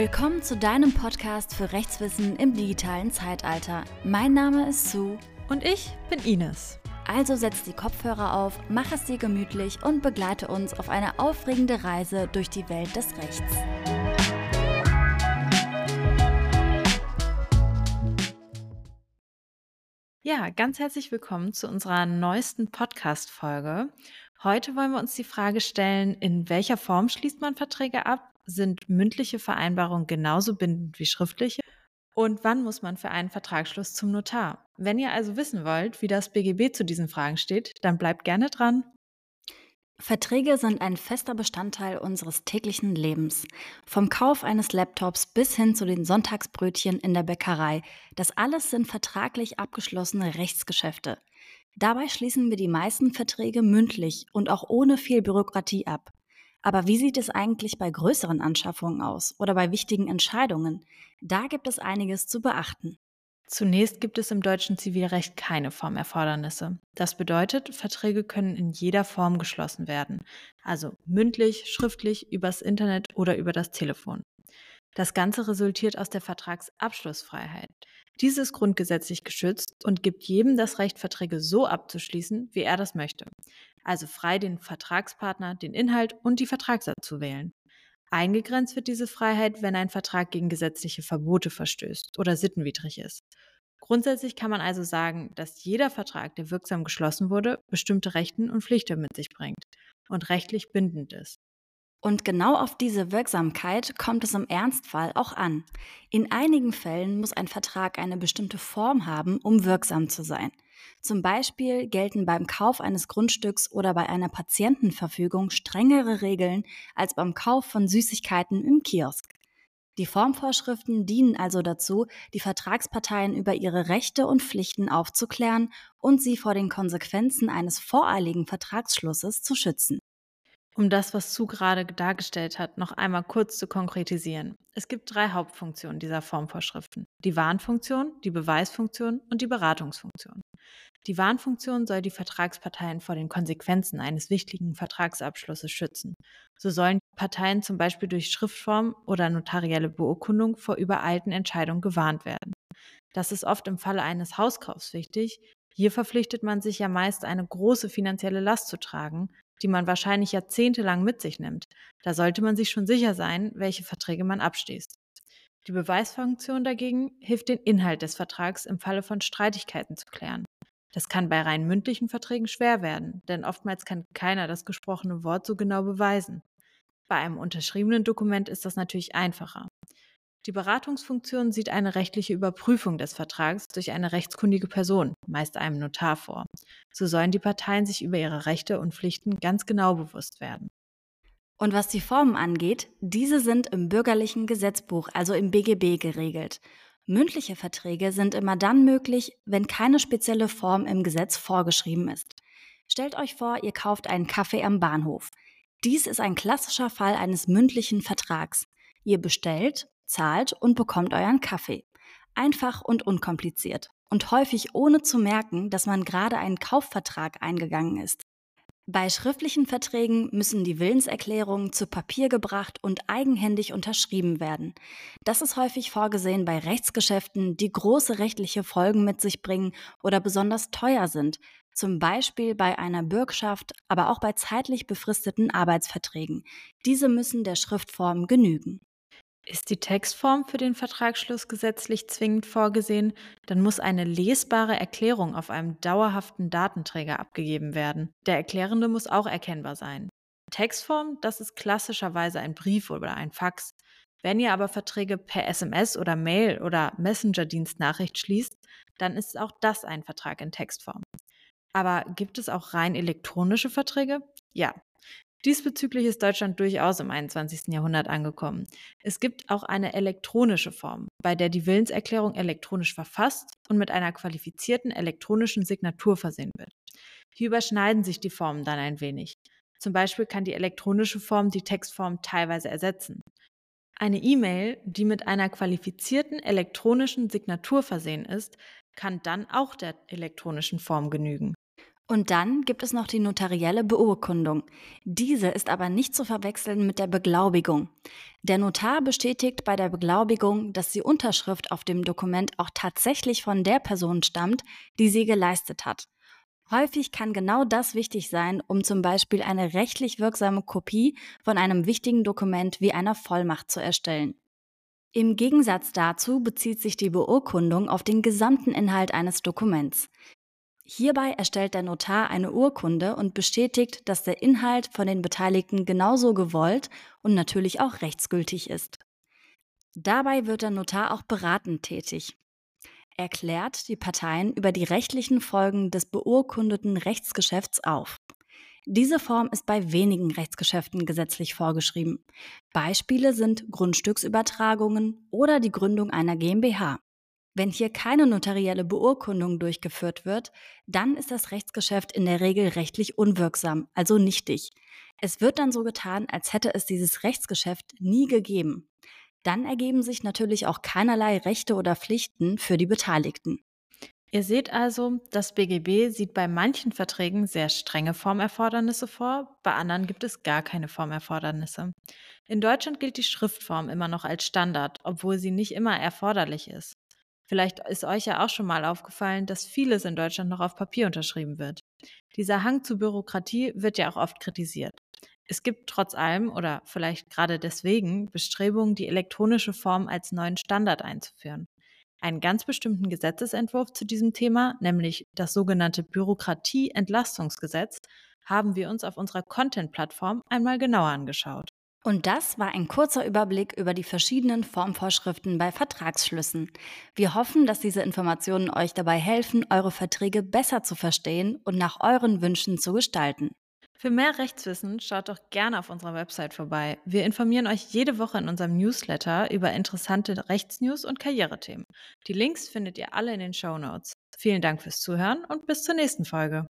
Willkommen zu deinem Podcast für Rechtswissen im digitalen Zeitalter. Mein Name ist Sue. Und ich bin Ines. Also setz die Kopfhörer auf, mach es dir gemütlich und begleite uns auf eine aufregende Reise durch die Welt des Rechts. Ja, ganz herzlich willkommen zu unserer neuesten Podcast-Folge. Heute wollen wir uns die Frage stellen, in welcher Form schließt man Verträge ab? Sind mündliche Vereinbarungen genauso bindend wie schriftliche? Und wann muss man für einen Vertragsschluss zum Notar? Wenn ihr also wissen wollt, wie das BGB zu diesen Fragen steht, dann bleibt gerne dran. Verträge sind ein fester Bestandteil unseres täglichen Lebens. Vom Kauf eines Laptops bis hin zu den Sonntagsbrötchen in der Bäckerei. Das alles sind vertraglich abgeschlossene Rechtsgeschäfte. Dabei schließen wir die meisten Verträge mündlich und auch ohne viel Bürokratie ab. Aber wie sieht es eigentlich bei größeren Anschaffungen aus oder bei wichtigen Entscheidungen? Da gibt es einiges zu beachten. Zunächst gibt es im deutschen Zivilrecht keine Formerfordernisse. Das bedeutet, Verträge können in jeder Form geschlossen werden, also mündlich, schriftlich, übers Internet oder über das Telefon. Das Ganze resultiert aus der Vertragsabschlussfreiheit. Diese ist grundgesetzlich geschützt und gibt jedem das Recht, Verträge so abzuschließen, wie er das möchte. Also frei den Vertragspartner, den Inhalt und die Vertragsart zu wählen. Eingegrenzt wird diese Freiheit, wenn ein Vertrag gegen gesetzliche Verbote verstößt oder sittenwidrig ist. Grundsätzlich kann man also sagen, dass jeder Vertrag, der wirksam geschlossen wurde, bestimmte Rechten und Pflichten mit sich bringt und rechtlich bindend ist. Und genau auf diese Wirksamkeit kommt es im Ernstfall auch an. In einigen Fällen muss ein Vertrag eine bestimmte Form haben, um wirksam zu sein. Zum Beispiel gelten beim Kauf eines Grundstücks oder bei einer Patientenverfügung strengere Regeln als beim Kauf von Süßigkeiten im Kiosk. Die Formvorschriften dienen also dazu, die Vertragsparteien über ihre Rechte und Pflichten aufzuklären und sie vor den Konsequenzen eines voreiligen Vertragsschlusses zu schützen. Um das, was Zu gerade dargestellt hat, noch einmal kurz zu konkretisieren. Es gibt drei Hauptfunktionen dieser Formvorschriften. Die Warnfunktion, die Beweisfunktion und die Beratungsfunktion. Die Warnfunktion soll die Vertragsparteien vor den Konsequenzen eines wichtigen Vertragsabschlusses schützen. So sollen Parteien zum Beispiel durch Schriftform oder notarielle Beurkundung vor übereilten Entscheidungen gewarnt werden. Das ist oft im Falle eines Hauskaufs wichtig. Hier verpflichtet man sich ja meist, eine große finanzielle Last zu tragen, die man wahrscheinlich jahrzehntelang mit sich nimmt. Da sollte man sich schon sicher sein, welche Verträge man abschließt. Die Beweisfunktion dagegen hilft den Inhalt des Vertrags im Falle von Streitigkeiten zu klären. Das kann bei rein mündlichen Verträgen schwer werden, denn oftmals kann keiner das gesprochene Wort so genau beweisen. Bei einem unterschriebenen Dokument ist das natürlich einfacher. Die Beratungsfunktion sieht eine rechtliche Überprüfung des Vertrags durch eine rechtskundige Person, meist einem Notar, vor. So sollen die Parteien sich über ihre Rechte und Pflichten ganz genau bewusst werden. Und was die Formen angeht, diese sind im bürgerlichen Gesetzbuch, also im BGB, geregelt. Mündliche Verträge sind immer dann möglich, wenn keine spezielle Form im Gesetz vorgeschrieben ist. Stellt euch vor, ihr kauft einen Kaffee am Bahnhof. Dies ist ein klassischer Fall eines mündlichen Vertrags. Ihr bestellt, zahlt und bekommt euren Kaffee. Einfach und unkompliziert. Und häufig ohne zu merken, dass man gerade einen Kaufvertrag eingegangen ist. Bei schriftlichen Verträgen müssen die Willenserklärungen zu Papier gebracht und eigenhändig unterschrieben werden. Das ist häufig vorgesehen bei Rechtsgeschäften, die große rechtliche Folgen mit sich bringen oder besonders teuer sind, zum Beispiel bei einer Bürgschaft, aber auch bei zeitlich befristeten Arbeitsverträgen. Diese müssen der Schriftform genügen. Ist die Textform für den Vertragsschluss gesetzlich zwingend vorgesehen, dann muss eine lesbare Erklärung auf einem dauerhaften Datenträger abgegeben werden. Der Erklärende muss auch erkennbar sein. Textform, das ist klassischerweise ein Brief oder ein Fax. Wenn ihr aber Verträge per SMS oder Mail oder Messenger-Dienstnachricht schließt, dann ist auch das ein Vertrag in Textform. Aber gibt es auch rein elektronische Verträge? Ja, Diesbezüglich ist Deutschland durchaus im 21. Jahrhundert angekommen. Es gibt auch eine elektronische Form, bei der die Willenserklärung elektronisch verfasst und mit einer qualifizierten elektronischen Signatur versehen wird. Hier überschneiden sich die Formen dann ein wenig. Zum Beispiel kann die elektronische Form die Textform teilweise ersetzen. Eine E-Mail, die mit einer qualifizierten elektronischen Signatur versehen ist, kann dann auch der elektronischen Form genügen. Und dann gibt es noch die notarielle Beurkundung. Diese ist aber nicht zu verwechseln mit der Beglaubigung. Der Notar bestätigt bei der Beglaubigung, dass die Unterschrift auf dem Dokument auch tatsächlich von der Person stammt, die sie geleistet hat. Häufig kann genau das wichtig sein, um zum Beispiel eine rechtlich wirksame Kopie von einem wichtigen Dokument wie einer Vollmacht zu erstellen. Im Gegensatz dazu bezieht sich die Beurkundung auf den gesamten Inhalt eines Dokuments. Hierbei erstellt der Notar eine Urkunde und bestätigt, dass der Inhalt von den Beteiligten genauso gewollt und natürlich auch rechtsgültig ist. Dabei wird der Notar auch beratend tätig. Er klärt die Parteien über die rechtlichen Folgen des beurkundeten Rechtsgeschäfts auf. Diese Form ist bei wenigen Rechtsgeschäften gesetzlich vorgeschrieben. Beispiele sind Grundstücksübertragungen oder die Gründung einer GmbH. Wenn hier keine notarielle Beurkundung durchgeführt wird, dann ist das Rechtsgeschäft in der Regel rechtlich unwirksam, also nichtig. Es wird dann so getan, als hätte es dieses Rechtsgeschäft nie gegeben. Dann ergeben sich natürlich auch keinerlei Rechte oder Pflichten für die Beteiligten. Ihr seht also, das BGB sieht bei manchen Verträgen sehr strenge Formerfordernisse vor, bei anderen gibt es gar keine Formerfordernisse. In Deutschland gilt die Schriftform immer noch als Standard, obwohl sie nicht immer erforderlich ist. Vielleicht ist euch ja auch schon mal aufgefallen, dass vieles in Deutschland noch auf Papier unterschrieben wird. Dieser Hang zu Bürokratie wird ja auch oft kritisiert. Es gibt trotz allem oder vielleicht gerade deswegen Bestrebungen, die elektronische Form als neuen Standard einzuführen. Einen ganz bestimmten Gesetzesentwurf zu diesem Thema, nämlich das sogenannte Bürokratieentlastungsgesetz, haben wir uns auf unserer Content-Plattform einmal genauer angeschaut. Und das war ein kurzer Überblick über die verschiedenen Formvorschriften bei Vertragsschlüssen. Wir hoffen, dass diese Informationen euch dabei helfen, eure Verträge besser zu verstehen und nach euren Wünschen zu gestalten. Für mehr Rechtswissen schaut doch gerne auf unserer Website vorbei. Wir informieren euch jede Woche in unserem Newsletter über interessante Rechtsnews und Karrierethemen. Die Links findet ihr alle in den Show Notes. Vielen Dank fürs Zuhören und bis zur nächsten Folge.